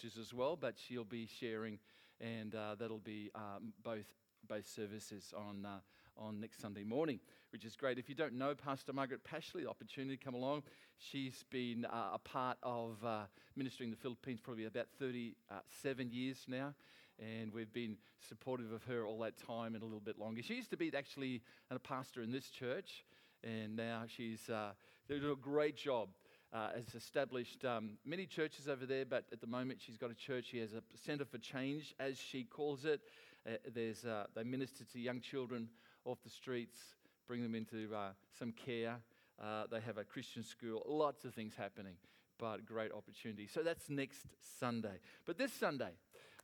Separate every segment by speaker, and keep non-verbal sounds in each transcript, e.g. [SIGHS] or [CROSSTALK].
Speaker 1: churches as well, but she'll be sharing, and uh, that'll be um, both both services on uh, on next Sunday morning, which is great. If you don't know Pastor Margaret Pashley, opportunity to come along. She's been uh, a part of uh, ministering in the Philippines probably about 37 years now, and we've been supportive of her all that time and a little bit longer. She used to be actually a pastor in this church, and now she's uh, doing a great job uh, has established um, many churches over there, but at the moment she's got a church. She has a Centre for Change, as she calls it. Uh, there's, uh, they minister to young children off the streets, bring them into uh, some care. Uh, they have a Christian school, lots of things happening, but great opportunity. So that's next Sunday. But this Sunday,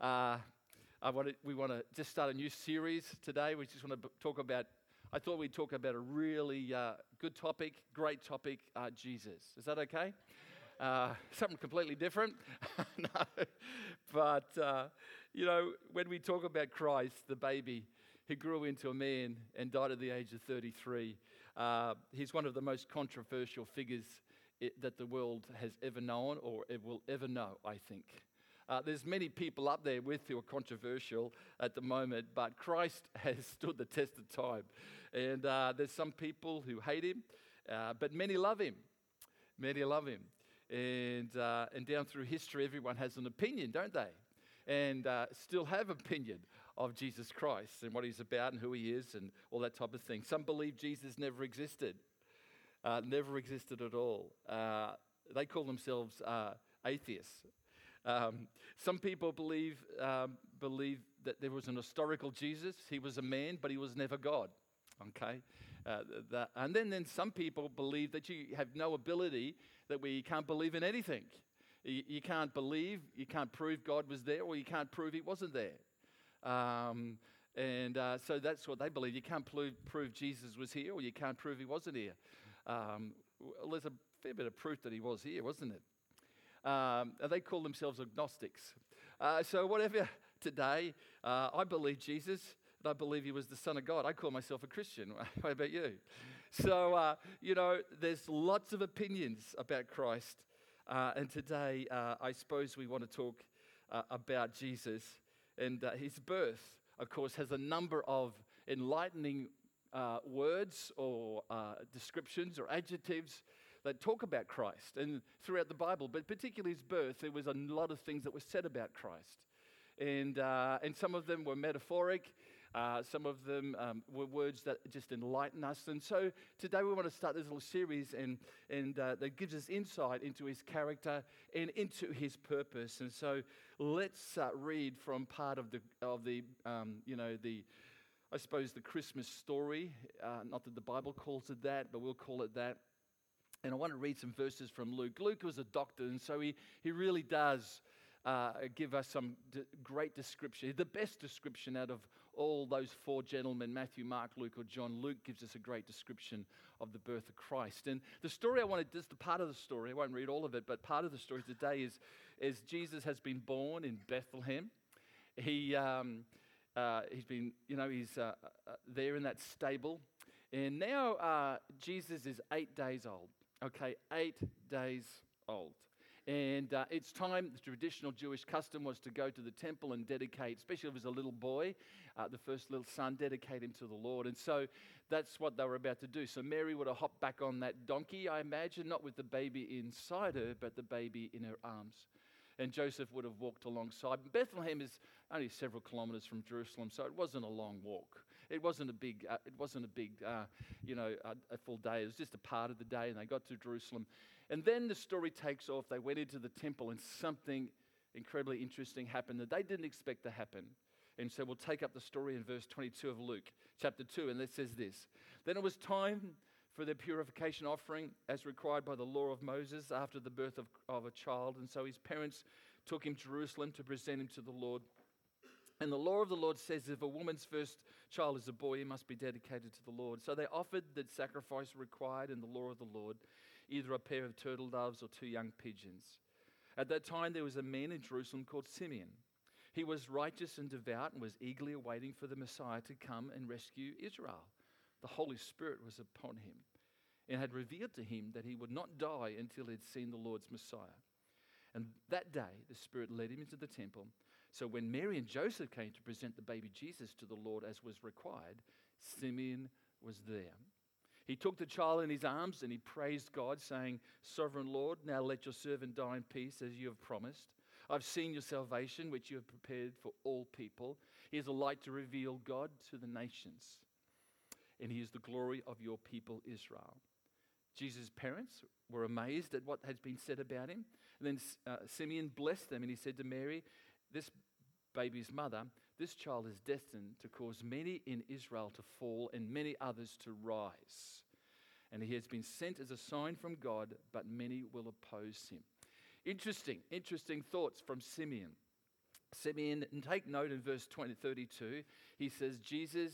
Speaker 1: uh, wanted, we want to just start a new series today. We just want to talk about I thought we'd talk about a really uh, good topic, great topic uh, Jesus. Is that okay? Uh, [LAUGHS] something completely different? [LAUGHS] no. But, uh, you know, when we talk about Christ, the baby who grew into a man and died at the age of 33, uh, he's one of the most controversial figures it, that the world has ever known or will ever know, I think. Uh, there's many people up there with who are controversial at the moment, but Christ [LAUGHS] has stood the test of time. And uh, there's some people who hate him, uh, but many love him. Many love him. And, uh, and down through history, everyone has an opinion, don't they? And uh, still have opinion of Jesus Christ and what he's about and who he is and all that type of thing. Some believe Jesus never existed, uh, never existed at all. they call themselves atheists. Um, some people believe, um, believe that there was an historical Jesus. He was a man, but he was never God. Okay? Uh, that, and then, then some people believe that you have no ability, that we can't believe in anything. You, you can't believe, you can't prove God was there, or you can't prove he wasn't there. Um, and uh, so that's what they believe. You can't prove, prove, Jesus was here, or you can't prove he wasn't here. Um, well, there's a fair bit of proof that he was here, wasn't it? Um, they call themselves agnostics. Uh, so, whatever [LAUGHS] today, uh, I believe Jesus. I believe he was the Son of God. I call myself a Christian. [LAUGHS] What about you? So, uh, you know, there's lots of opinions about Christ. Uh, and today, uh, I suppose we want to talk uh, about Jesus and his birth, of course, has a number of enlightening words or descriptions or adjectives that talk about Christ and throughout the Bible, but particularly his birth, there was a lot of things that were said about Christ. And, uh, and some of them were metaphoric, uh, some of them um, were words that just enlighten us. And so today we want to start this little series and, and uh, that gives us insight into his character and into his purpose. And so let's uh, read from part of the, of the um, you know, the, I suppose, the Christmas story. Uh, not that the Bible calls it that, but we'll call it that. And I want to read some verses from Luke. Luke was a doctor, and so he, he really does uh, give us some d- great description. The best description out of all those four gentlemen Matthew, Mark, Luke, or John. Luke gives us a great description of the birth of Christ. And the story I wanted, just the part of the story, I won't read all of it, but part of the story today is, is Jesus has been born in Bethlehem. He, um, uh, he's been, you know, he's uh, uh there in that stable. And now uh, Jesus is eight days old okay, eight days old. And uh, it's time, the traditional Jewish custom was to go to the temple and dedicate, especially if it was a little boy, uh, the first little son, dedicate him to the Lord. And so that's what they were about to do. So Mary would have hopped back on that donkey, I imagine, not with the baby inside her, but the baby in her arms and Joseph would have walked alongside. Bethlehem is only several kilometres from Jerusalem, so it wasn't a long walk. It wasn't a big, uh, it wasn't a big, uh, you know, a, a, full day. It was just a part of the day, and they got to Jerusalem. And then the story takes off. They went into the temple, and something incredibly interesting happened that they didn't expect to happen. And so we'll take up the story in verse 22 of Luke, chapter 2, and it says this Then it was time for their purification offering as required by the law of Moses after the birth of, of a child. And so his parents took him to Jerusalem to present him to the Lord. And the law of the Lord says if a woman's first child is a boy, he must be dedicated to the Lord. So they offered the sacrifice required in the law of the Lord, either a pair of turtle doves or two young pigeons. At that time, there was a man in Jerusalem called Simeon. He was righteous and devout and was eagerly awaiting for the Messiah to come and rescue Israel the Holy Spirit was upon him and had revealed to him that he would not die until he had seen the Lord's Messiah. And that day, the Spirit led him into the temple. So when Mary and Joseph came to present the baby Jesus to the Lord as was required, Simeon was there. He took the child in his arms and he praised God, saying, Sovereign Lord, now let your servant die in peace as you have promised. I've seen your salvation, which you have prepared for all people. He is a light to reveal God to the nations, and he is the glory of your people, Israel. Jesus' parents were amazed at what had been said about him. And then uh, Simeon blessed them, and he said to Mary, This baby's mother, this child is destined to cause many in Israel to fall and many others to rise. And he has been sent as a sign from God, but many will oppose him. Interesting, interesting thoughts from Simeon. Simeon, take note in verse 20, 32, he says, Jesus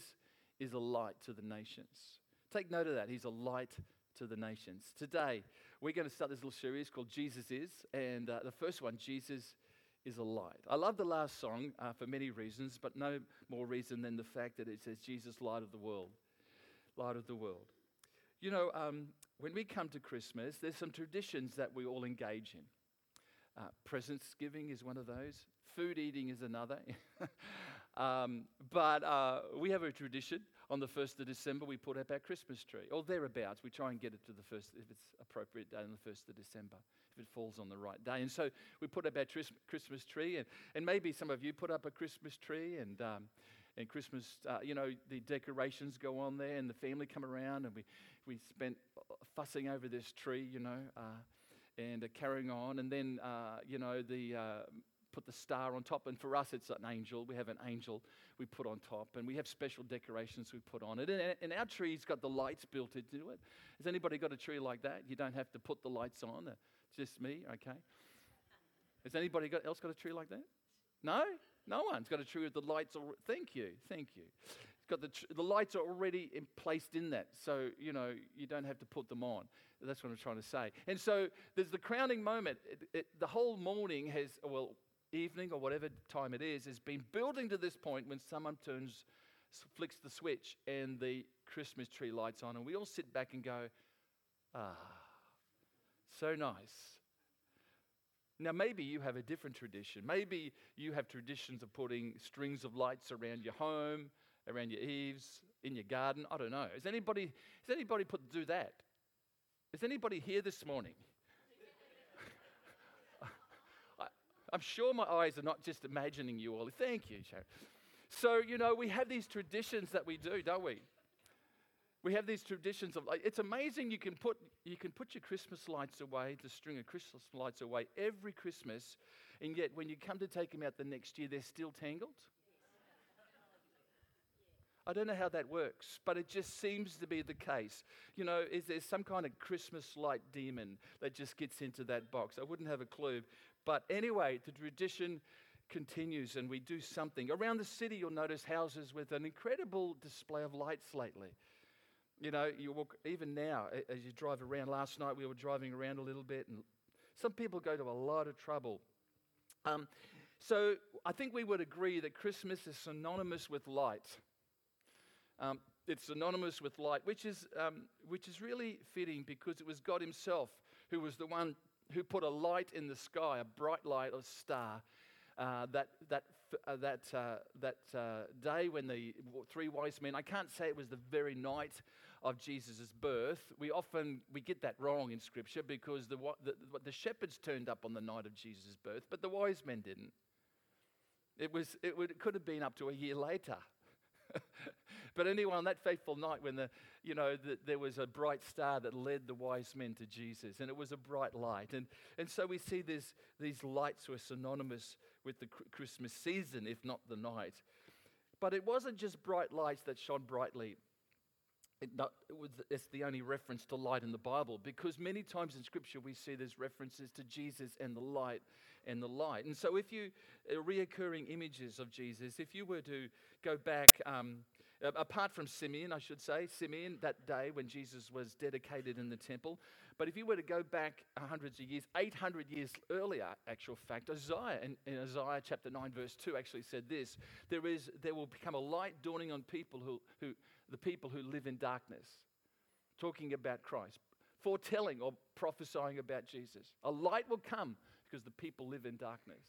Speaker 1: is a light to the nations. Take note of that. He's a light to the nations. Today, we're going to start this little series called Jesus Is. And uh, the first one, Jesus is a light. I love the last song uh, for many reasons, but no more reason than the fact that it says, Jesus, light of the world. Light of the world. You know, um, when we come to Christmas, there's some traditions that we all engage in. Uh, presents giving is one of those. Food eating is another. [LAUGHS] um, but uh, we have a tradition. On the 1st of December, we put up our Christmas tree, or thereabouts. We try and get it to the first, if it's appropriate day on the 1st of December, it falls on the right day. And so we put up our Christmas tree, and, and maybe some of you put up a Christmas tree, and um, and Christmas, uh, you know, the decorations go on there, and the family come around, and we, we spent fussing over this tree, you know, uh, and uh, carrying on. And then, uh, you know, the uh, put the star on top. And for us, it's an angel. We have an angel we put on top, and we have special decorations we put on it. And, and our tree's got the lights built into it. Has anybody got a tree like that? You don't have to put the lights on. Just me, okay? Has anybody got, else got a tree like that? No? No one's got a tree with the lights. Al- thank you, thank you. It's got the, tr- the lights are already in, placed in that, so you know you don't have to put them on. That's what I'm trying to say. And so there's the crowning moment. It, it, the whole morning has, well, evening or whatever time it is, has been building to this point when someone turns, flicks the switch, and the Christmas tree lights on, and we all sit back and go, ah, so nice. Now, maybe you have a different tradition. Maybe you have traditions of putting strings of lights around your home, around your eaves, in your garden. I don't know. Has anybody, has anybody put, do that? Is anybody here this morning? [LAUGHS] I, I'm sure my eyes are not just imagining you all. Thank you, Sharon. So, you know, we have these traditions that we do, don't we? We have these traditions of it's amazing you can put you can put your Christmas lights away, the string of Christmas lights away every Christmas, and yet when you come to take them out the next year, they're still tangled. I don't know how that works, but it just seems to be the case. You know, is there some kind of Christmas light demon that just gets into that box? I wouldn't have a clue. But anyway, the tradition continues and we do something. Around the city, you'll notice houses with an incredible display of lights lately. You know, you walk, even now, as you drive around, last night we were driving around a little bit, and some people go to a lot of trouble. Um, so I think we would agree that Christmas is synonymous with light. Um, it's synonymous with light, which is, um, which is really fitting because it was God Himself who was the one who put a light in the sky, a bright light, a star, uh, that, that, uh, that, uh, that uh, day when the three wise men, I can't say it was the very night of Jesus' birth. We often, we get that wrong in Scripture because the, the, the shepherds turned up on the night of Jesus' birth, but the wise men didn't. It, was, it, would, it could have been up to a year later. [LAUGHS] but anyway, on that faithful night when the, you know, the, there was a bright star that led the wise men to Jesus, and it was a bright light. And, and so we see this, these lights were synonymous with the Christmas season, if not the night. But it wasn't just bright lights that shone brightly. It not, it was, it's the only reference to light in the Bible because many times in Scripture we see there's references to Jesus and the light and the light. And so, if you, uh, reoccurring images of Jesus, if you were to go back, um, apart from Simeon, I should say, Simeon, that day when Jesus was dedicated in the temple, but if you were to go back hundreds of years, 800 years earlier, actual fact, Isaiah, in, in Isaiah chapter 9, verse 2, actually said this there, is, there will become a light dawning on people who, who the people who live in darkness, talking about Christ, foretelling or prophesying about Jesus. A light will come because the people live in darkness.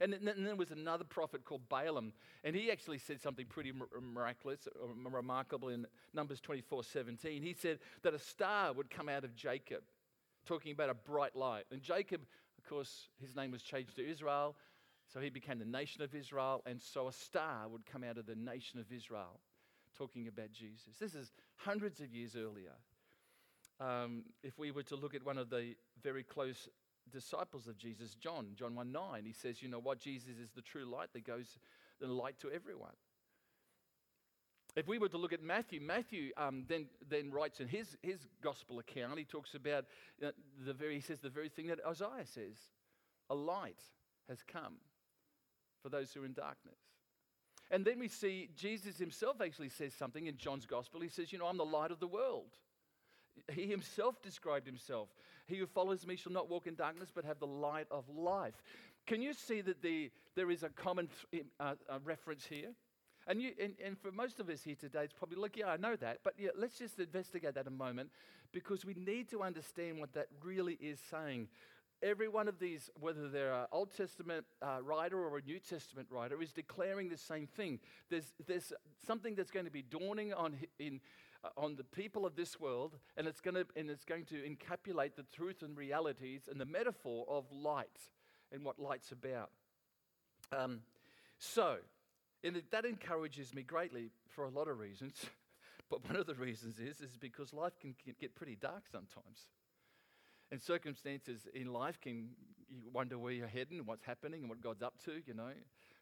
Speaker 1: And then, and there was another prophet called Balaam, and he actually said something pretty miraculous, or remarkable in Numbers 24 17. He said that a star would come out of Jacob, talking about a bright light. And Jacob, of course, his name was changed to Israel, so he became the nation of Israel, and so a star would come out of the nation of Israel, talking about Jesus. This is hundreds of years earlier. Um, if we were to look at one of the very close disciples of Jesus, John, John 1 9, he says, You know what? Jesus is the true light that goes the light to everyone. If we were to look at Matthew, Matthew um, then, then writes in his, his gospel account, he talks about know, the very, he says the very thing that Isaiah says a light has come for those who are in darkness. And then we see Jesus himself actually says something in John's gospel. He says, You know, I'm the light of the world. He himself described himself. He who follows me shall not walk in darkness, but have the light of life. Can you see that the, there is a common th- uh, uh, reference here? And, you, and, and for most of us here today, it's probably like, yeah, I know that. But yeah, let's just investigate that a moment because we need to understand what that really is saying. Every one of these, whether they're an Old Testament uh, writer or a New Testament writer, is declaring the same thing. There's, there's something that's going to be dawning on, in, on the people of this world, and it's, going to, and it's going to encapsulate the truth and realities and the metaphor of light and what light's about. Um, so, and that encourages me greatly for a lot of reasons. [LAUGHS] But one of the reasons is, is because life can get pretty dark sometimes. And circumstances in life can, you wonder where you're heading, what's happening, and what God's up to, you know.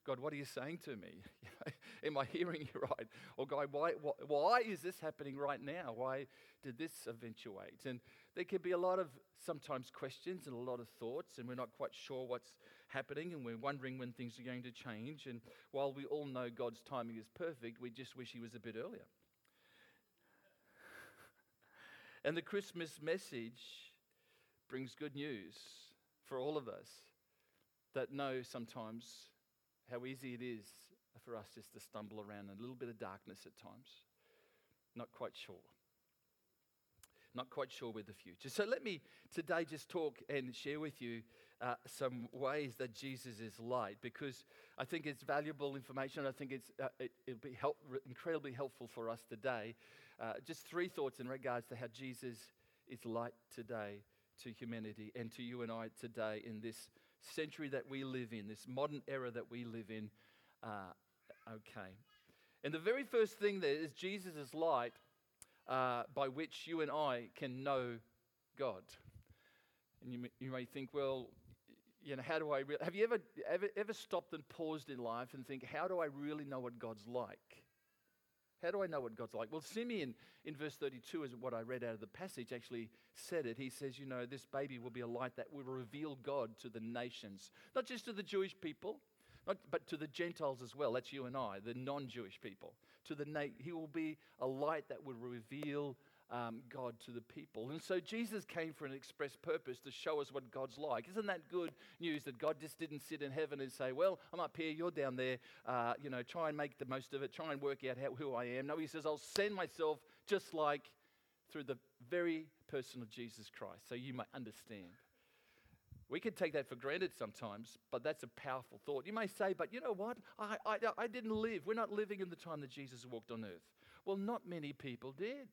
Speaker 1: God, what are you saying to me? [LAUGHS] Am [LAUGHS] I hearing you right? Or, God, why, why, why is this happening right now? Why did this eventuate? And there can be a lot of sometimes questions and a lot of thoughts, and we're not quite sure what's happening, and we're wondering when things are going to change. And while we all know God's timing is perfect, we just wish He was a bit earlier. [LAUGHS] and the Christmas message brings good news for all of us that know sometimes how easy it is for us just to stumble around in a little bit of darkness at times. Not quite sure. Not quite sure with the future. So let me today just talk and share with you uh, some ways that Jesus is light because I think it's valuable information. I think it's, uh, it, will be help, incredibly helpful for us today. Uh, just three thoughts in regards to how Jesus is light today to humanity and to you and I today in this century that we live in, this modern era that we live in. Uh, okay. And the very first thing there is Jesus' light uh, by which you and I can know God. And you, you may think, well, you know, how do I have you ever, ever ever stopped and paused in life and think, how do I really know what God's like? How do I know what God's like? Well, Simeon in verse 32 is what I read out of the passage actually said it. He says, you know, this baby will be a light that will reveal God to the nations, not just to the Jewish people, not, but to the Gentiles as well. That's you and I, the non Jewish people. To the na- he will be a light that will reveal um, God to the people. And so Jesus came for an express purpose to show us what God's like. Isn't that good news that God just didn't sit in heaven and say, Well, I'm up here, you're down there, uh, you know, try and make the most of it, try and work out how, who I am. No, He says, I'll send myself just like through the very person of Jesus Christ, so you might understand. We can take that for granted sometimes, but that's a powerful thought. You may say, but you know what? I, I, I didn't live. We're not living in the time that Jesus walked on earth. Well, not many people did.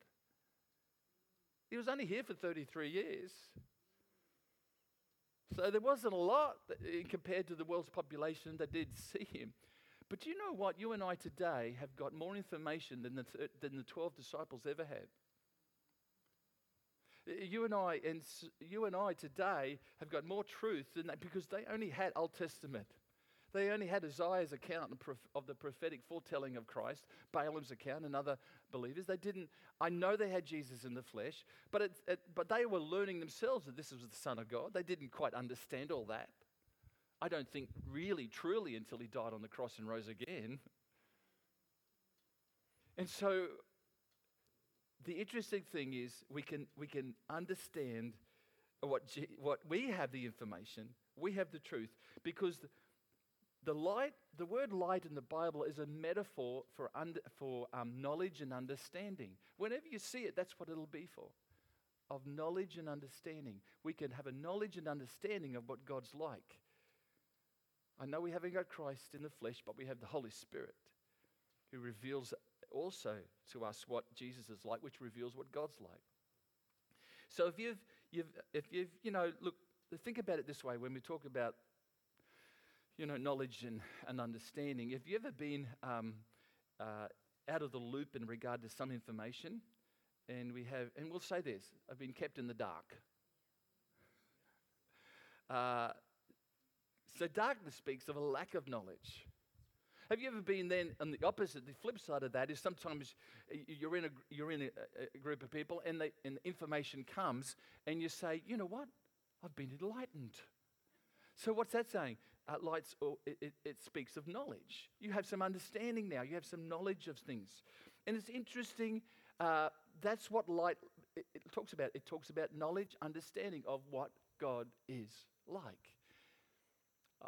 Speaker 1: He was only here for 33 years. So there wasn't a lot eh, compared to the world's population that did [LAUGHS] see him. But you know what? You and I today have got more information than the, than the 12 disciples ever had. You and I and you and I today have got more truth than that because they only had Old Testament. They only had Isaiah's account of the prophetic foretelling of Christ, Balaam's account, and other believers. They didn't, I know they had Jesus in the flesh, but, it, it, but they were learning themselves that this was the Son of God. They didn't quite understand all that. I don't think really, truly, until he died on the cross and rose again. And so the interesting thing is we can, we can understand what, what we have the information, we have the truth, because the light, the word light in the Bible is a metaphor for, under, for um, knowledge and understanding. Whenever you see it, that's what it'll be for. of knowledge and understanding. We can have a knowledge and understanding of what God's like. I know we haven't got Christ in the flesh, but we have the Holy Spirit who reveals also to us what Jesus is like, which reveals what God's like. So if you've, you've, if you've, you know, look, think about it this way when we talk about, you know, knowledge and, and understanding. Have you ever been um, uh, out of the loop in regard to some information? And we have, and we'll say this I've been kept in the dark. Uh, so darkness speaks of a lack of knowledge. Have you ever been then on the opposite? The flip side of that is sometimes you're in a, you're in a, a group of people and, they, and information comes and you say, you know what? I've been enlightened. So what's that saying? Uh, lights, oh, it, it, it speaks of knowledge. You have some understanding now. You have some knowledge of things. And it's interesting. Uh, that's what light it, it talks about. It talks about knowledge, understanding of what God is like. Uh,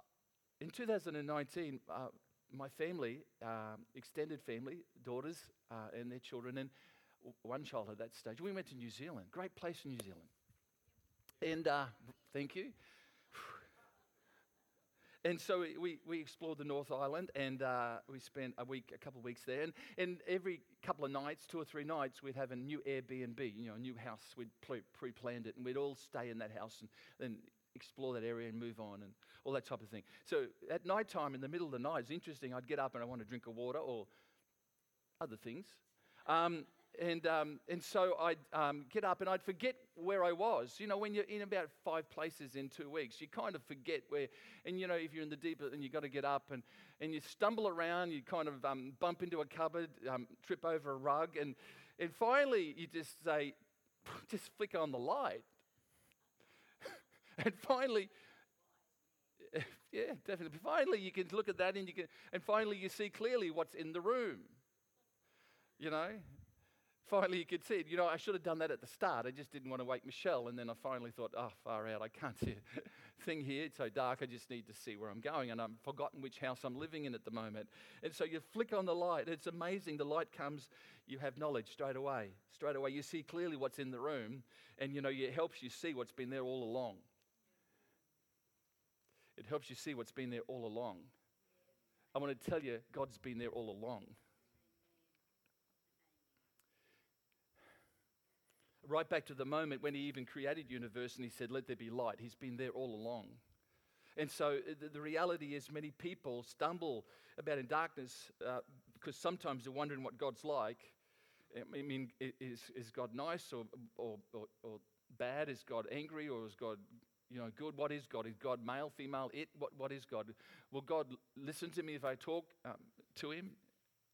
Speaker 1: in 2019, uh, my family, um, extended family, daughters uh, and their children, and one child at that stage, we went to New Zealand. Great place in New Zealand. And uh, thank you. [SIGHS] And so we, we explored the North Island and uh, we spent a week, a couple of weeks there. And, and every couple of nights, two or three nights, we'd have a new Airbnb, you know, a new house. We'd pre planned it and we'd all stay in that house and then explore that area and move on and all that type of thing. So at night time, in the middle of the night, it's interesting. I'd get up and I want to drink a water or other things. Um, and, um, and so I'd um, get up and I'd forget where I was. You know, when you're in about five places in two weeks, you kind of forget where. And you know, if you're in the deep and you've got to get up and, and you stumble around, you kind of um, bump into a cupboard, um, trip over a rug, and, and finally you just say, [LAUGHS] just flick on the light. [LAUGHS] and finally, [LAUGHS] yeah, definitely. Finally, you can look at that and you can, and finally you see clearly what's in the room. You know, finally you could see it. You know, I should have done that at the start. I just didn't want to wake Michelle, and then I finally thought, oh, far out, I can't see a [LAUGHS] thing here. It's so dark. I just need to see where I'm going, and I've forgotten which house I'm living in at the moment. And so you flick on the light. It's amazing. The light comes. You have knowledge straight away. Straight away, you see clearly what's in the room, and you know, it helps you see what's been there all along. It helps you see what's been there all along. I want to tell you, God's been there all along. Right back to the moment when He even created universe and He said, Let there be light. He's been there all along. And so uh, the, the reality is, many people stumble about in darkness uh, because sometimes they're wondering what God's like. I mean, is, is God nice or, or, or, or bad? Is God angry or is God you know, good. What is God? Is God male, female? It. What, what is God? Will God listen to me if I talk um, to Him?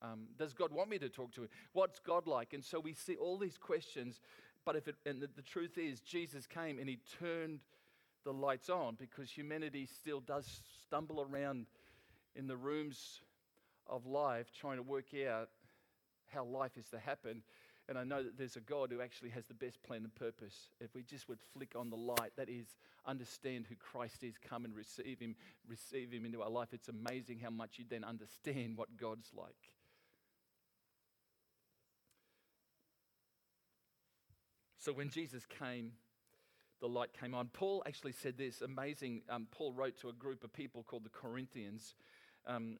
Speaker 1: Um, does God want me to talk to Him? What's God like? And so we see all these questions. But if it, and the, the truth is, Jesus came and He turned the lights on because humanity still does stumble around in the rooms of life trying to work out how life is to happen. And I know that there's a God who actually has the best plan and purpose. If we just would flick on the light, that is, understand who Christ is, come and receive Him, receive Him into our life, it's amazing how much you then understand what God's like. So when Jesus came, the light came on. Paul actually said this amazing. Um, Paul wrote to a group of people called the Corinthians. Um,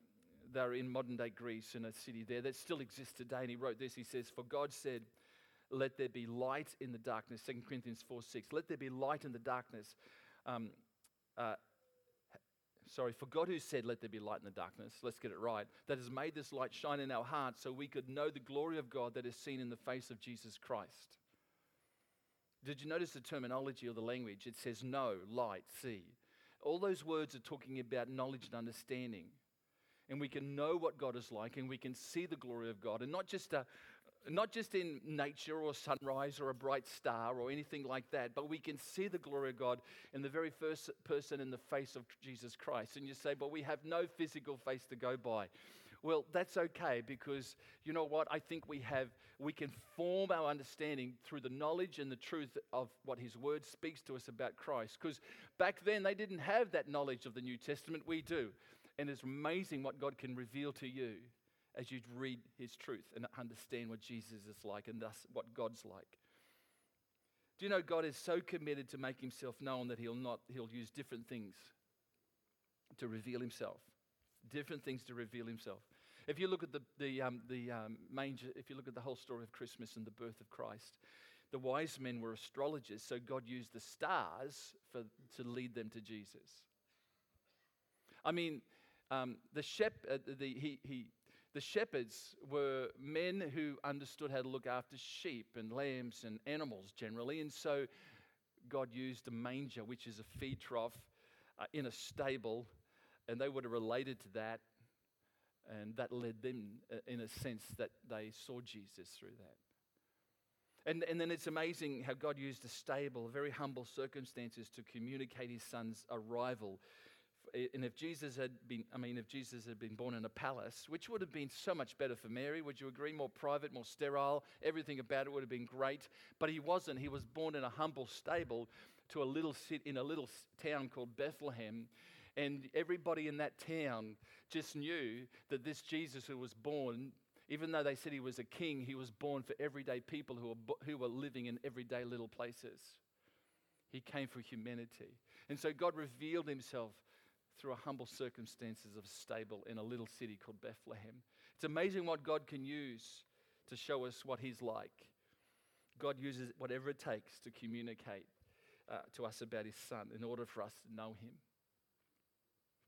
Speaker 1: they're in modern day Greece in a city there that still exists today. And he wrote this He says, For God said, Let there be light in the darkness. 2 Corinthians 4 6. Let there be light in the darkness. Um, uh, sorry, for God who said, Let there be light in the darkness, let's get it right, that has made this light shine in our hearts so we could know the glory of God that is seen in the face of Jesus Christ. Did you notice the terminology or the language? It says know, light, see. All those words are talking about knowledge and understanding and we can know what God is like and we can see the glory of God and not just a, not just in nature or sunrise or a bright star or anything like that, but we can see the glory of God in the very first person in the face of Jesus Christ. And you say, but we have no physical face to go by. Well, that's okay because you know what? I think we have we can form our understanding through the knowledge and the truth of what his word speaks to us about Christ. Because back then they didn't have that knowledge of the New Testament. We do. And it's amazing what God can reveal to you as you read His truth and understand what Jesus is like and thus what God's like. Do you know God is so committed to make himself known that he'll not he'll use different things to reveal himself. Different things to reveal himself. If you look at the, the, um, the um, manger, if you look at the whole story of Christmas and the birth of Christ, the wise men were astrologers, so God used the stars for, to lead them to Jesus. I mean, um, the, shep- uh, the, he, he, the shepherds were men who understood how to look after sheep and lambs and animals generally, and so God used a manger, which is a feed trough, uh, in a stable, and they would have related to that and that led them, uh, in a sense, that they saw Jesus through that. And, and then it's amazing how God used a stable, very humble circumstances to communicate his son's arrival. And if Jesus had been, I mean, if Jesus had been born in a palace, which would have been so much better for Mary, would you agree? More private, more sterile, everything about it would have been great. But he wasn't. He was born in a humble stable to a little sit in a little town called Bethlehem. And everybody in that town just knew that this Jesus who was born, even though they said he was a king, he was born for everyday people who were, who were living in everyday little places. He came for humanity. And so God revealed himself through a humble circumstances of a stable in a little city called Bethlehem. It's amazing what God can use to show us what he's like. God uses whatever it takes to communicate uh, to us about his son in order for us to know him.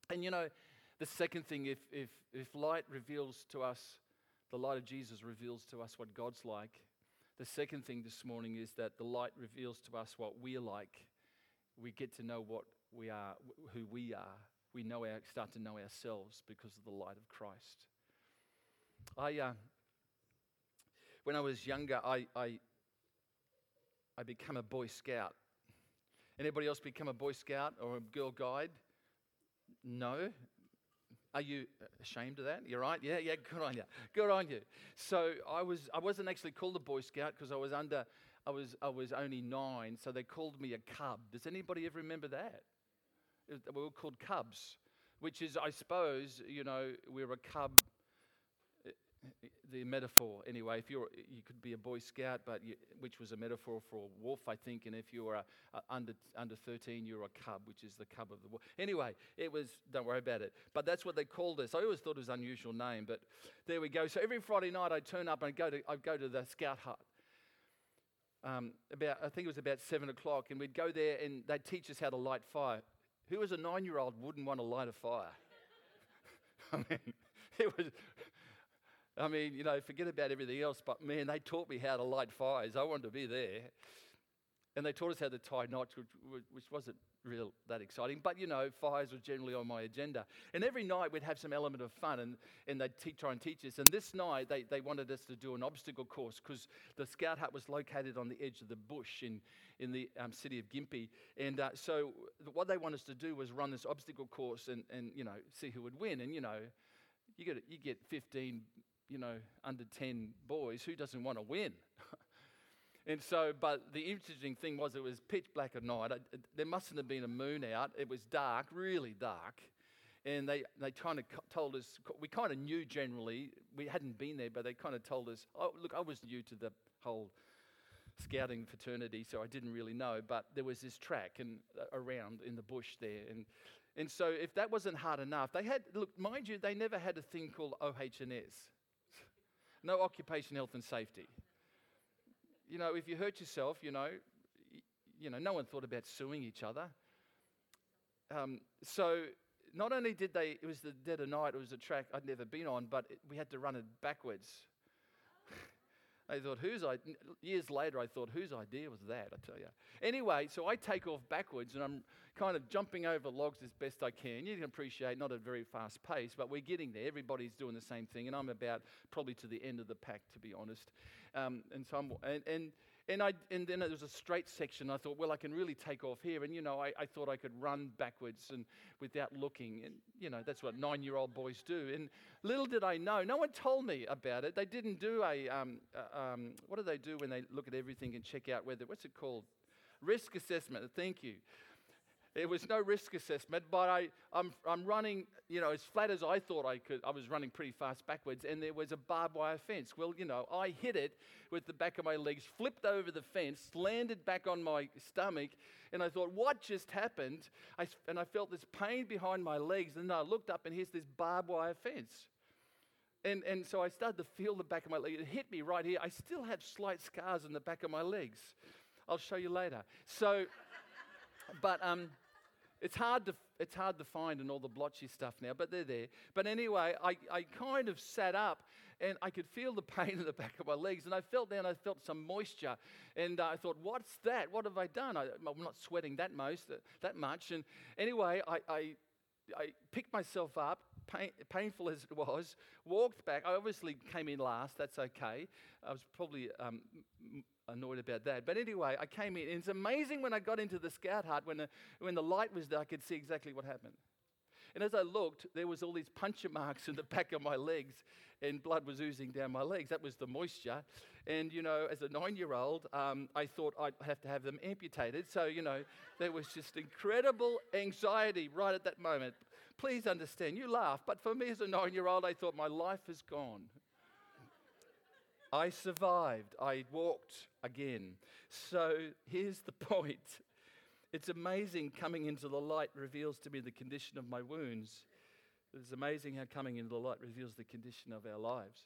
Speaker 1: And you know, the second thing, if, if, if light reveals to us, the light of Jesus reveals to us what God's like, the second thing this morning is that the light reveals to us what we're like. We get to know what we are, who we are. We know our, start to know ourselves because of the light of Christ. I, uh, when I was younger, I, I, I became a Boy Scout. Anybody else become a Boy Scout or a Girl Guide? No. Are you ashamed of that? You're right. Yeah, yeah. Good on you. Good on you. So I was. I wasn't actually called a Boy Scout because I was under. I was. I was only nine, so they called me a cub. Does anybody ever remember that? We were called cubs, which is, I suppose, you know, we we're a cub the metaphor anyway. If you're, you could be a Boy Scout, but you, which was a metaphor for a wolf, I think. And if you were a, a under under 13, you're a cub, which is the cub of the wolf. Anyway, it was. Don't worry about it. But that's what they called us. I always thought it was an unusual name, but there we go. So every Friday night, I'd turn up and I'd go to I'd go to the Scout hut. Um, about I think it was about seven o'clock, and we'd go there and they'd teach us how to light fire. Who as a nine-year-old wouldn't want to light a fire? [LAUGHS] I mean, [LAUGHS] it was I mean, you know, forget about everything else, but man, they taught me how to light fires. I wanted to be there. And they taught us how to tie knots, which, which wasn't real that exciting. But, you know, fires were generally on my agenda. And every night we'd have some element of fun and, and they'd te- try and teach us. And this night they, they wanted us to do an obstacle course because the scout hut was located on the edge of the bush in, in the um, city of Gympie. And uh, so what they wanted us to do was run this obstacle course and, and, you know, see who would win. And, you know, you get, you get 15 you know, under 10 boys, who doesn't want to win? [LAUGHS] and so, but the interesting thing was it was pitch black at night. It, it, there mustn't have been a moon out. It was dark, really dark. And they, they kind of told us, we kind of knew generally, we hadn't been there, but they kind of told us, oh, look, I was new to the whole scouting fraternity, so I didn't really know. But there was this track and uh, around in the bush there, and and so if that wasn't hard enough, they had look, mind you, they never had a thing called OH&S no occupation health and safety. You know, if you hurt yourself, you know, you know, no one thought about suing each other. Um, so not only did they, it was the dead of night, it was a track I'd never been on, but it, we had to run it backwards. I thought, whose? Years later, I thought, whose idea was that? I tell you. Anyway, so I take off backwards and I'm kind of jumping over logs as best I can. You can appreciate not at a very fast pace, but we're getting there. Everybody's doing the same thing, and I'm about probably to the end of the pack, to be honest. Um, and so I'm, and, and and, I, and then there was a straight section. I thought, well, I can really take off here. And, you know, I, I thought I could run backwards and without looking. And, you know, that's what nine year old boys do. And little did I know, no one told me about it. They didn't do a, um, um, what do they do when they look at everything and check out whether, what's it called? Risk assessment. Thank you. It was no risk assessment, but I, I'm, I'm running, you know, as flat as I thought I could. I was running pretty fast backwards, and there was a barbed wire fence. Well, you know, I hit it with the back of my legs, flipped over the fence, landed back on my stomach, and I thought, what just happened? I, and I felt this pain behind my legs, and I looked up, and here's this barbed wire fence. And, and so I started to feel the back of my leg. It hit me right here. I still have slight scars on the back of my legs. I'll show you later. So, but um, it's hard to it's hard to find in all the blotchy stuff now, but they're there. But anyway, I, I kind of sat up and I could feel the [LAUGHS] pain in the back of my legs. And I felt down, I felt some moisture. And uh, I thought, what's that? What have I done? I, am not sweating that most, uh, that much. And anyway, I, I, I picked myself up, pain, painful as it was, walked back. I obviously came in last, that's okay. I was probably um, annoyed about that. But anyway, I came in. And it's amazing when I got into the scout hut, when the, when the light was there, I could see exactly what happened. And as I looked, there was all these puncture marks in the [LAUGHS] back of my legs, and blood was oozing down my legs. That was the moisture. And, you know, as a nine-year-old, um, I thought I'd have to have them amputated. So, you know, there was just incredible anxiety right at that moment. Please understand, you laugh, but for me as a nine-year-old, I thought my life is gone. I survived. I walked again. So here's the [LAUGHS] point it's amazing coming into the light reveals to me the condition of my wounds. It's amazing how coming into the light reveals the condition of our lives.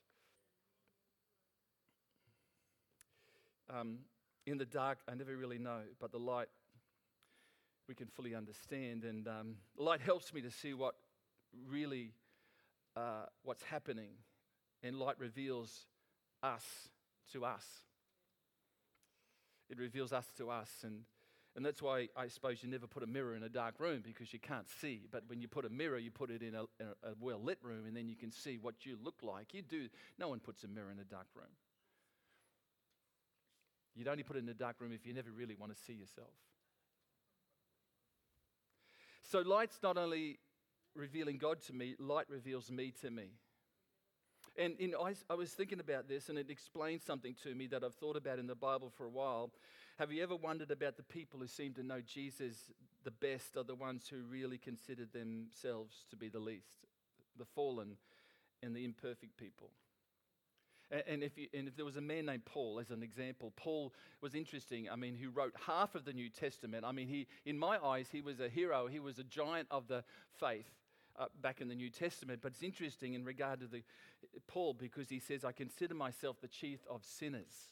Speaker 1: Um, in the dark, I never really know, but the light we can fully understand. And um, light helps me to see what really uh, what's happening, and light reveals us to us. It reveals us to us. And, and that's why I suppose you never put a mirror in a dark room because you can't see. But when you put a mirror, you put it in a, a, a well lit room and then you can see what you look like. You do, no one puts a mirror in a dark room. You'd only put it in a dark room if you never really want to see yourself. So, light's not only revealing God to me, light reveals me to me. And I, I was thinking about this, and it explained something to me that I've thought about in the Bible for a while. Have you ever wondered about the people who seem to know Jesus the best are the ones who really considered themselves to be the least, the fallen and the imperfect people? And if, you, and if, there was a man named Paul, as an example, Paul was interesting. I mean, he wrote half of the New Testament. I mean, he, in my eyes, he was a hero. He was a giant of the faith uh, back in the New Testament. But it's interesting in regard to the, Paul because he says, I consider myself the chief of sinners.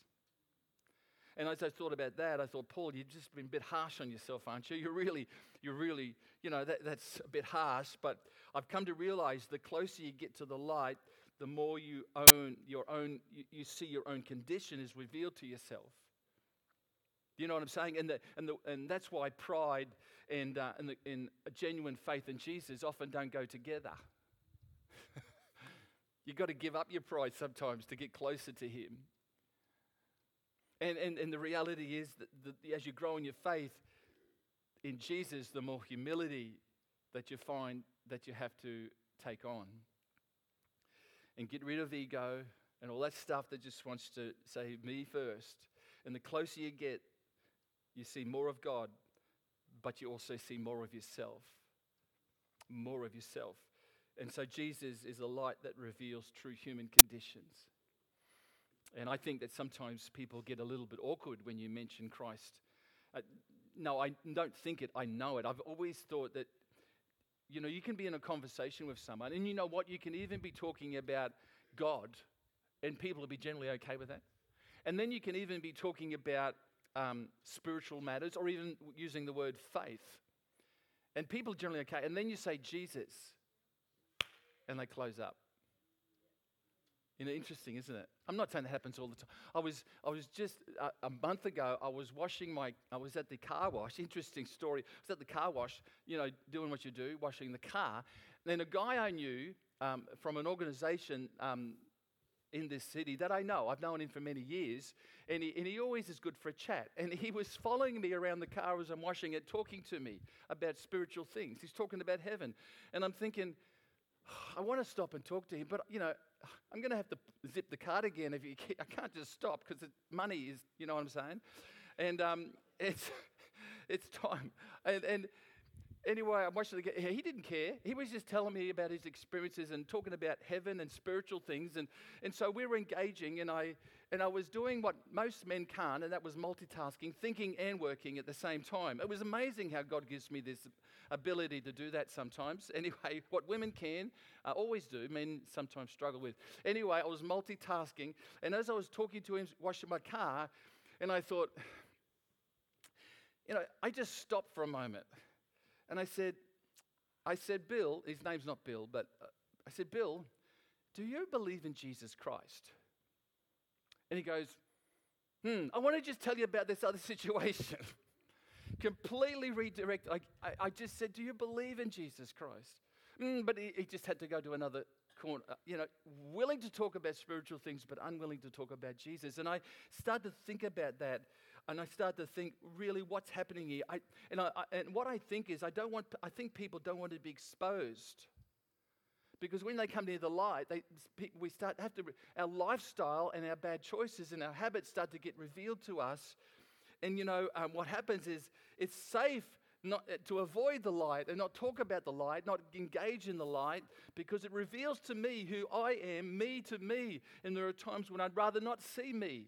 Speaker 1: And as I thought about that, I thought, Paul, you've just been a bit harsh on yourself, aren't you? You're really, you're really, you know, that, that's a bit harsh. But I've come to realize the closer you get to the light, the more you own your own, you, you see your own condition is revealed to yourself. You know what I'm saying? And, the, and, the, and that's why pride and, uh, and, the, and a genuine faith in Jesus often don't go together. [LAUGHS] You've got to give up your pride sometimes to get closer to Him. And, and, and the reality is that the, as you grow in your faith in Jesus, the more humility that you find that you have to take on. And get rid of ego and all that stuff that just wants to say, me first. And the closer you get, you see more of God, but you also see more of yourself. More of yourself. And so Jesus is a light that reveals true human conditions. And I think that sometimes people get a little bit awkward when you mention Christ. Uh, no, I don't think it, I know it. I've always thought that, you know, you can be in a conversation with someone, and you know what? You can even be talking about God, and people will be generally okay with that. And then you can even be talking about um, spiritual matters or even using the word faith. And people generally okay. And then you say Jesus, and they close up. You know, interesting, isn't it? I'm not saying that happens all the time. I was, I was just a, a, month ago. I was washing my. I was at the car wash. [LAUGHS] Interesting story. I was at the car wash. You know, doing what you do, washing the car. And then a guy I knew um, from an organisation um, in this city that I know. I've known him for many years, and he, and he always is good for a chat. And he was following me around the car as I'm washing it, talking to me about spiritual things. He's talking about heaven. And I'm thinking, [SIGHS] I want to stop and talk to him, but, you know, [SIGHS] I'm going to have to zip the card again. If you, I can't just stop because money is, you know what I'm saying? And um, [LAUGHS] it's, it's time. And, and anyway, I'm watching the He didn't care. He was just telling me about his experiences and talking about heaven and spiritual things. And, and so we were engaging, and I, and I was doing what most men can't, and that was multitasking, thinking and working at the same time. It was amazing how God gives me this ability to do that sometimes. [LAUGHS] Anyway, what women can uh, always do, men sometimes struggle with. Anyway, I was multitasking, and as I was talking to him, washing my car, and I thought, [SIGHS] you know, I just stopped for a moment. And I said, I said, Bill, his name's not Bill, but uh, I said, Bill, do you believe in Jesus Christ? And he goes, Hmm, I want to just tell you about this other [LAUGHS] situation. Completely redirect. I, I, I, just said, Do you believe in Jesus Christ? Mm, but he, he, just had to go to another corner, uh, you know, willing to talk about spiritual things, but unwilling to talk about Jesus. And I started to think about that and I start to think, really, what's happening here? I, and, I, I, and what I think is, I don't want. I think people don't want to be exposed, because when they come near the light, they, we start have to. Our lifestyle and our bad choices and our habits start to get revealed to us, and you know um, what happens is, it's safe not uh, to avoid the light and not talk about the light, not engage in the light, because it reveals to me who I am, me to me. And there are times when I'd rather not see me.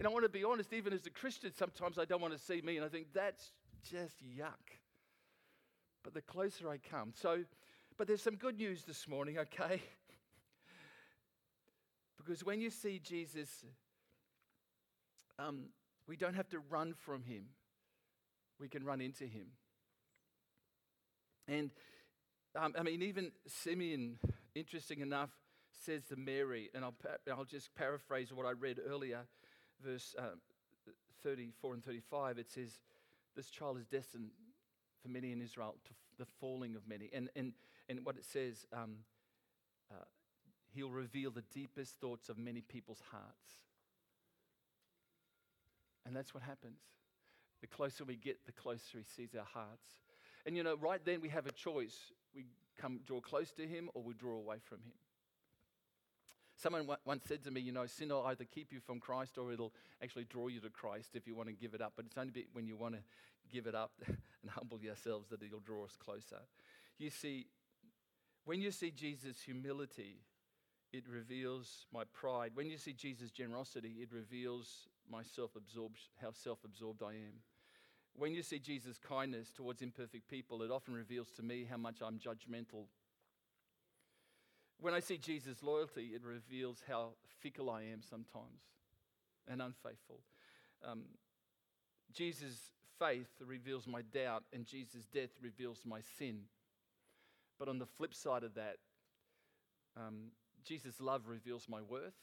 Speaker 1: And I want to be honest, even as a Christian, sometimes I don't want to see me, and I think that's just yuck. But the closer I come, so, but there's some good news this morning, okay? [LAUGHS] because when you see Jesus, um, we don't have to run from him, we can run into him. And um, I mean, even Simeon, interesting enough, says to Mary, and I'll, I'll just paraphrase what I read earlier verse uh, 34 and 35, it says, This child is destined for many in Israel, to f- the falling of many. And, and, and what it says, um, uh, He'll reveal the deepest thoughts of many people's hearts. And that's what happens. The closer we get, the closer He sees our hearts. And you know, right then we have a choice. We come draw close to Him or we draw away from Him. Someone once said to me, you know, sin will either keep you from Christ or it'll actually draw you to Christ if you want to give it up. But it's only when you want to give it up [LAUGHS] and humble yourselves that it'll draw us closer. You see, when you see Jesus' humility, it reveals my pride. When you see Jesus' generosity, it reveals my self absorbed, how self absorbed I am. When you see Jesus' kindness towards imperfect people, it often reveals to me how much I'm judgmental when I see Jesus' loyalty, it reveals how fickle I am sometimes and unfaithful. Um, Jesus' faith reveals my doubt, and Jesus' death reveals my sin. But on the flip side of that, um, Jesus' love reveals my worth.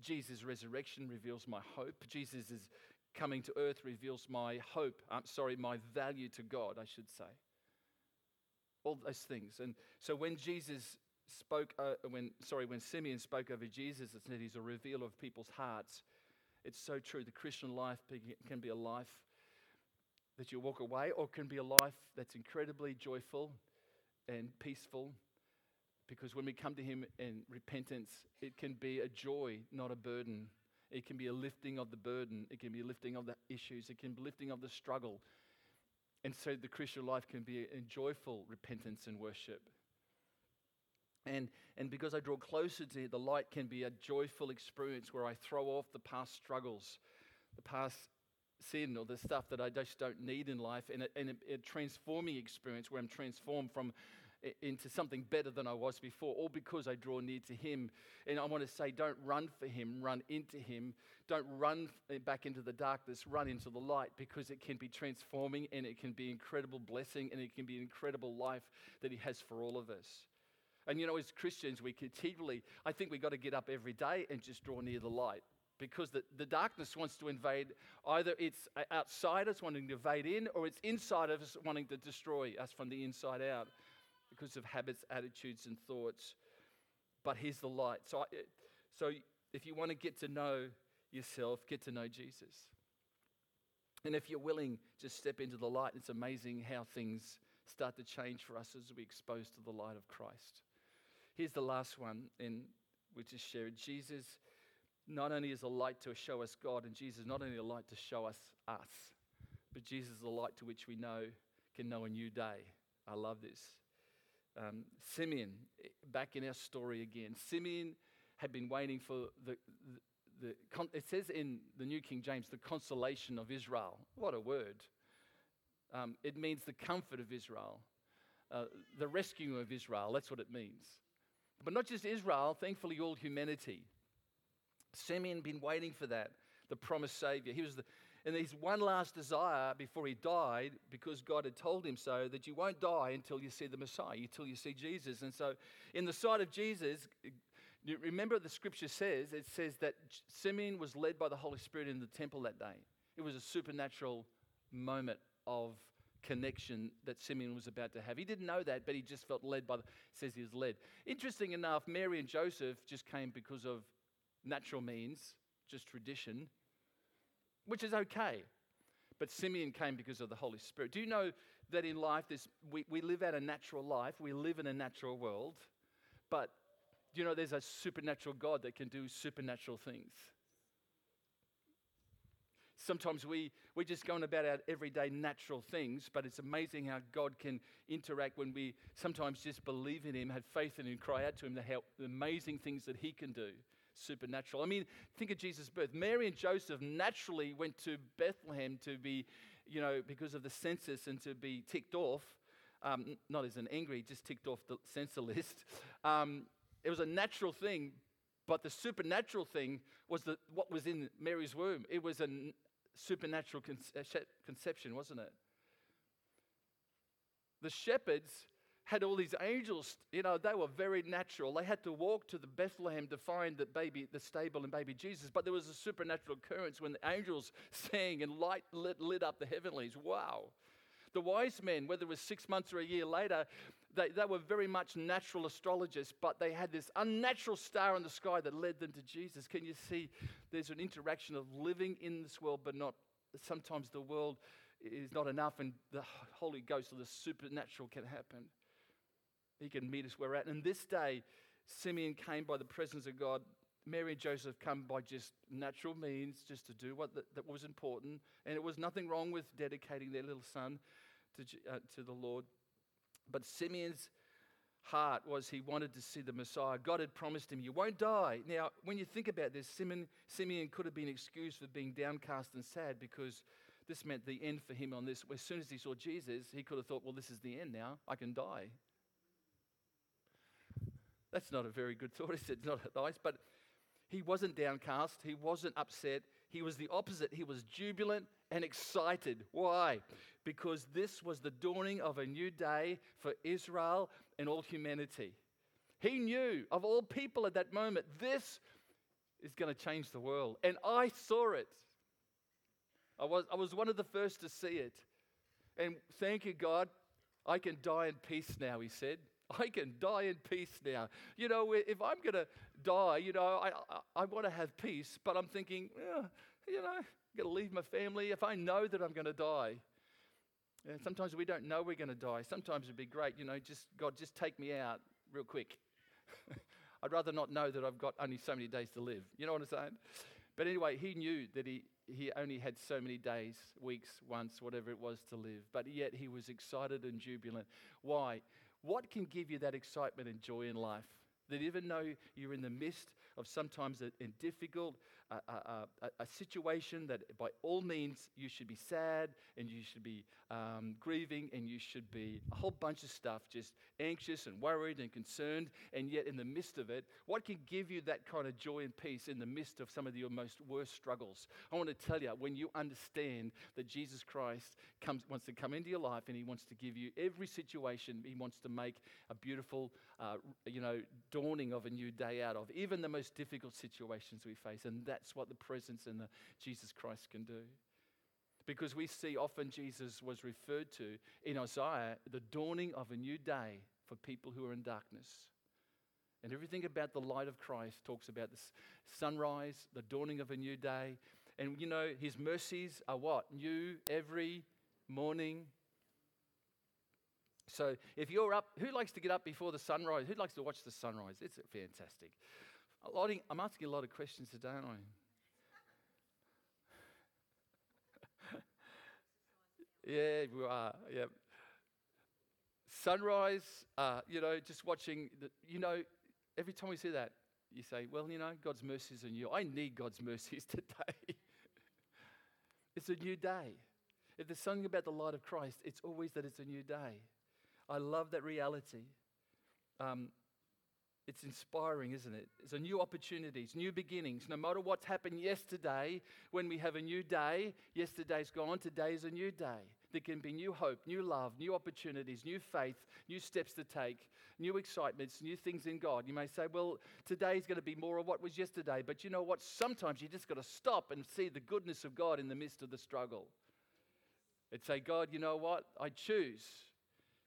Speaker 1: Jesus' resurrection reveals my hope. Jesus' coming to earth reveals my hope. I'm sorry, my value to God, I should say. All those things. And so when Jesus spoke, uh, when, sorry, when Simeon spoke over Jesus, it said he's a revealer of people's hearts. It's so true. The Christian life can be a life that you walk away, or can be a life that's incredibly joyful and peaceful. Because when we come to Him in repentance, it can be a joy, not a burden. It can be a lifting of the burden. It can be a lifting of the issues. It can be lifting of the struggle. And so the Christian life can be a joyful repentance and worship. And, and because I draw closer to the light can be a joyful experience where I throw off the past struggles, the past sin or the stuff that I just don't need in life, and, a, and a, a transforming experience where I'm transformed from into something better than I was before, all because I draw near to Him. And I want to say, don't run for Him, run into Him. Don't run eh, back into the darkness, run into the light because it can be transforming and it can be incredible blessing and it can be incredible life that He has for all of us. And you know, as Christians, we continually, I think we've got to get up every day and just draw near the light because the, the darkness wants to invade. Either it's uh, outside us wanting to invade in, or it's inside of us wanting to destroy us from the inside out because of habits, attitudes, and thoughts. But here's the light. So, I, so if you want to get to know yourself, get to know Jesus. And if you're willing, just step into the light. It's amazing how things start to change for us as we expose to the light of Christ. Here's the last one, and we just shared. Jesus not only is a light to show us God, and Jesus not only a light to show us us, but Jesus is the light to which we know can know a new day. I love this. Um, Simeon, back in our story again. Simeon had been waiting for the, the, the, it says in the New King James, the consolation of Israel. What a word. Um, it means the comfort of Israel, uh, the rescue of Israel. That's what it means. But not just Israel, thankfully, all humanity. Simeon been waiting for that, the promised Savior. He was the, and his one last desire before he died, because God had told him so, that you won't die until you see the Messiah, until you see Jesus. And so, in the sight of Jesus, remember the scripture says, it says that Simeon was led by the Holy Spirit in the temple that day. It was a supernatural moment of connection that Simeon was about to have. He didn't know that, but he just felt led by the, says he was led. Interesting enough, Mary and Joseph just came because of natural means, just tradition, which is okay. But Simeon came because of the Holy Spirit. Do you know that in life, this, we, we live out a natural life, we live in a natural world, but do you know there's a supernatural God that can do supernatural things? Sometimes we, we're just going about our everyday natural things, but it's amazing how God can interact when we sometimes just believe in Him, have faith in Him, cry out to Him, the, help, the amazing things that He can do supernatural. I mean, think of Jesus' birth. Mary and Joseph naturally went to Bethlehem to be, you know, because of the census and to be ticked off. Um, not as an angry, just ticked off the census list. [LAUGHS] Um, it was a natural thing, but the supernatural thing was the, what was in Mary's womb. It was a supernatural uh, conception, wasn't it? The shepherds had all these angels, you know, they were very natural. They had to walk to the Bethlehem to find the baby, the stable and baby Jesus. But there was a supernatural occurrence when the angels [LAUGHS] sang and light lit, lit up the heavenlies. Wow. The wise men, whether it was six months or a year later, they, they were very much natural astrologers, but they had this unnatural star in the sky that led them to Jesus. Can you see there's an interaction of living in this world, but not sometimes the world is not enough and the Holy Ghost or the supernatural can happen. He can meet us where we're at. And this day, Simeon came by the presence of God. Mary and Joseph come by just natural means, just to do what the, that was important. And it was nothing wrong with dedicating their little son to, uh, to the Lord. But Simeon's heart was he wanted to see the Messiah. God had promised him, You won't die. Now, when you think about this, Simeon, Simeon could have been excused for being downcast and sad because this meant the end for him on this. As soon as he saw Jesus, he could have thought, Well, this is the end now. I can die. That's not a very good thought. It's not nice. But he wasn't downcast. He wasn't upset. He was the opposite. He was jubilant and excited. Why? Because this was the dawning of a new day for Israel and all humanity. He knew, of all people at that moment, this is going to change the world. And I saw it. I was, I was one of the first to see it. And thank you, God, I can die in peace now, he said. [LAUGHS] I can die in peace now. You know, if I'm going to die, you know, I, I, I want to have peace, but I'm thinking, you know, I'm going to leave my family if I know that I'm going to die. And sometimes we don't know we're going to die. Sometimes it'd be great, you know, just God, just take me out real quick. [LAUGHS] I'd rather not know that I've got only so many days to live. You know what I'm saying? But anyway, he knew that he, he only had so many days, weeks, once, whatever it was to live. But yet he was excited and jubilant. Why? What can give you that excitement and joy in life? That even though you're in the midst of sometimes a, a difficult, a, a, a, situation that by all means you should be sad and you should be um, grieving and you should be a whole bunch of stuff, just anxious and worried and concerned. And yet, in the midst of it, what can give you that kind of joy and peace in the midst of some of your most worst struggles? I want to tell you, when you understand that Jesus Christ comes, wants to come into your life and he wants to give you every situation, he wants to make a beautiful, uh, you know, dawning of a new day out of, even the most difficult situations we face. And that's what the presence in the Jesus Christ can do. Because we see often Jesus was referred to in Isaiah the dawning of a new day for people who are in darkness. And everything about the light of Christ talks about the sunrise, the dawning of a new day. And you know, his mercies are what? New every morning. So if you're up, who likes to get up before the sunrise? Who likes to watch the sunrise? It's fantastic. I'm asking a lot of questions today, aren't I? [LAUGHS] Yeah, we are. Yeah. Sunrise, uh, you know, just watching, the, you know, every time we see that, you say, well, you know, God's mercies are new. I need God's mercies [LAUGHS] today. it's a new day. If there's something about the light of Christ, it's always that it's a new day. I love that reality. Um, it's inspiring, isn't it? It's a new opportunities, new beginnings. No matter what's happened yesterday, when we have a new day, yesterday's gone, today is a new day. There can be new hope, new love, new opportunities, new faith, new steps to take, new excitements, new things in God. You may say, well, today's going to be more of what was yesterday. But you know what? Sometimes you just got to stop and see the goodness of God in the midst of the struggle. And say, God, you know what? I choose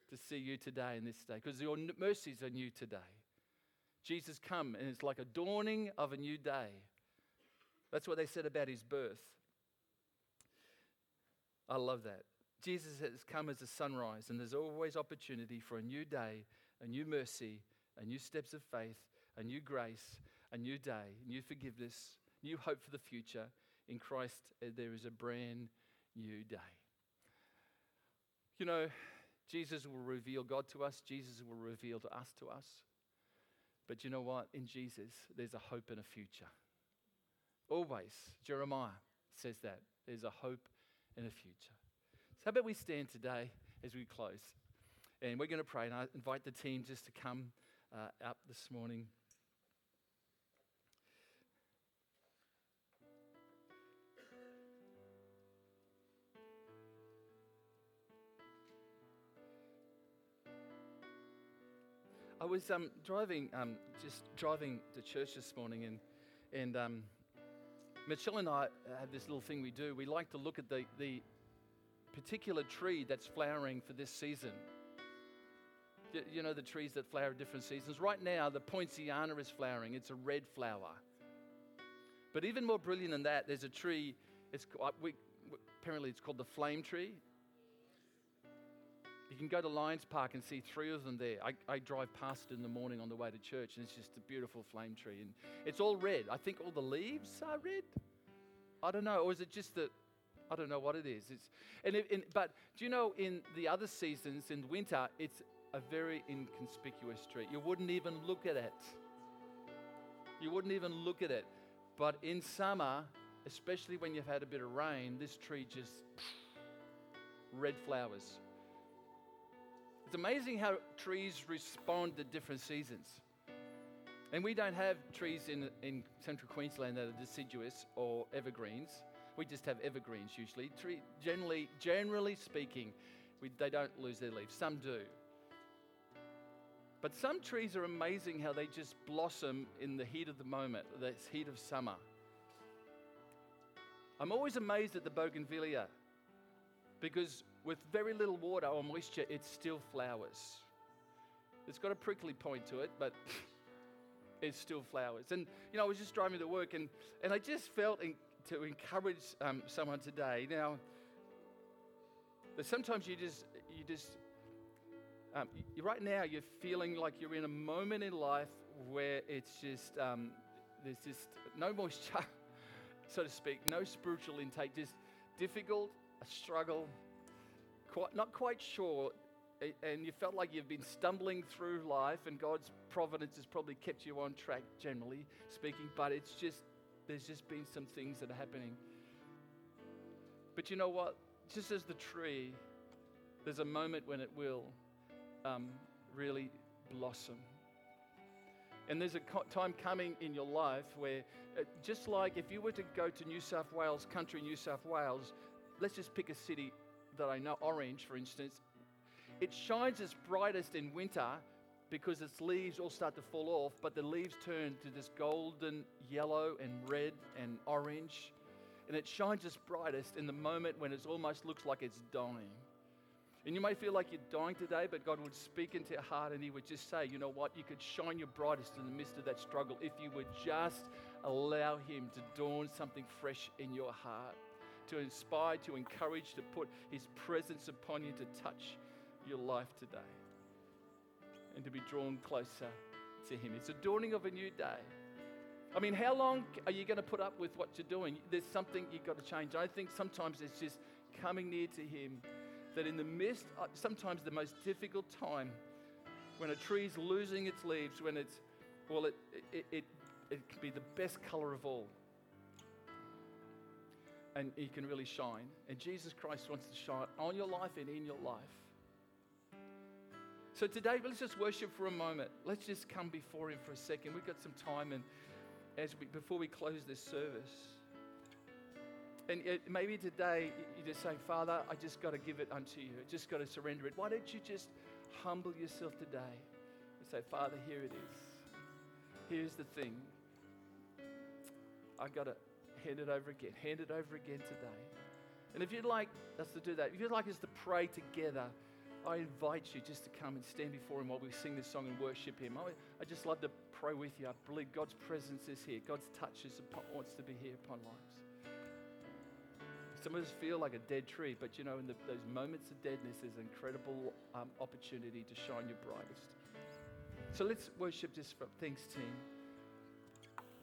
Speaker 1: to see you today in this day because your mercies are new today. Jesus come and it's like a dawning of a new day. That's what they said about his birth. I love that. Jesus has come as a sunrise, and there's always opportunity for a new day, a new mercy, a new steps of faith, a new grace, a new day, new forgiveness, new hope for the future. In Christ, uh, there is a brand new day. You know, Jesus will reveal God to us, Jesus will reveal to us to us. But you know what? In Jesus, there's a hope and a future. Always. Jeremiah says that. There's a hope and a future. So, how about we stand today as we close? And we're going to pray. And I invite the team just to come uh, up this morning. I was um, driving, um, just driving to church this morning, and and um, Michelle and I have this little thing we do. We like to look at the the particular tree that's flowering for this season. You, you know the trees that flower at different seasons. Right now, the poinciana is flowering. It's a red flower. But even more brilliant than that, there's a tree. It's uh, we, apparently it's called the flame tree. You can go to Lions Park and see three of them there. I, I, drive past it in the morning on the way to church, and it's just a beautiful flame tree. And it's all red. I think all the leaves are red. I don't know. Or is it just that? I don't know what it is. It's, and, it, and but do you know in the other seasons, in winter, it's a very inconspicuous tree. You wouldn't even look at it. You wouldn't even look at it. But in summer, especially when you've had a bit of rain, this tree just red flowers it's amazing how trees respond to different seasons. And we don't have trees in, in central Queensland that are deciduous or evergreens. We just have evergreens usually. Tree, generally, generally speaking, we, they don't lose their leaves. Some do. But some trees are amazing how they just blossom in the heat of the moment, the heat of summer. I'm always amazed at the bougainvillea because with very little water or moisture, it still flowers. It's got a prickly point to it, but [LAUGHS] it still flowers. And, you know, I was just driving to work and, and I just felt in, to encourage um, someone today. Now, that sometimes you just, you just, um, you, right now you're feeling like you're in a moment in life where it's just, um, there's just no moisture, [LAUGHS] so to speak, no spiritual intake, just difficult, a struggle, quite, not quite sure, and you felt like you've been stumbling through life, and God's providence has probably kept you on track, generally speaking, but it's just, there's just been some things that are happening. But you know what? Just as the tree, there's a moment when it will um, really blossom. And there's a time coming in your life where, uh, just like if you were to go to New South Wales, country New South Wales, let's just pick a city that I know, orange for instance, it shines its brightest in winter because its leaves all start to fall off, but the leaves turn to this golden yellow and red and orange. And it shines its brightest in the moment when it almost looks like it's dying. And you may feel like you're dying today, but God would speak into your heart and He would just say, you know what, you could shine your brightest in the midst of that struggle if you would just allow Him to dawn something fresh in your heart to inspire, to encourage, to put His presence upon you, to touch your life today, and to be drawn closer to Him. It's a dawning of a new day. I mean, how long are you going to put up with what you're doing? There's something you've got to change. I think sometimes it's just coming near to Him that in the midst, uh, sometimes the most difficult time, when a tree's losing its leaves, when it's, well, it, it, it, it can be the best color of all. And he can really shine. And Jesus Christ wants to shine on your life and in your life. So today, let's just worship for a moment. Let's just come before Him for a second. We've got some time, and as we, before we close this service, and it, maybe today you're just saying, Father, I just got to give it unto you. I just got to surrender it. Why don't you just humble yourself today and say, Father, here it is. Here's the thing. I got to hand it over again. Hand it over again today. And if you'd like us to do that, if you'd like us to pray together, I invite you just to come and stand before Him while we sing this song and worship Him. I, I just love to pray with you. I believe God's presence is here. God's touch is upon, wants to be here upon lives. Some of us feel like a dead tree, but you know, in the, those moments of deadness, there's an incredible um, opportunity to shine your brightest. So let's worship just for thanks, team.